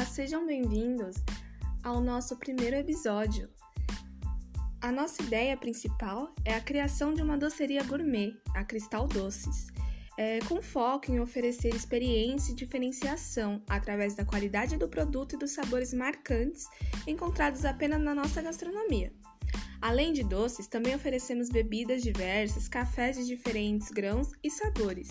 Ah, sejam bem-vindos ao nosso primeiro episódio. A nossa ideia principal é a criação de uma doceria gourmet, a Cristal Doces, é, com foco em oferecer experiência e diferenciação através da qualidade do produto e dos sabores marcantes encontrados apenas na nossa gastronomia. Além de doces, também oferecemos bebidas diversas, cafés de diferentes grãos e sabores.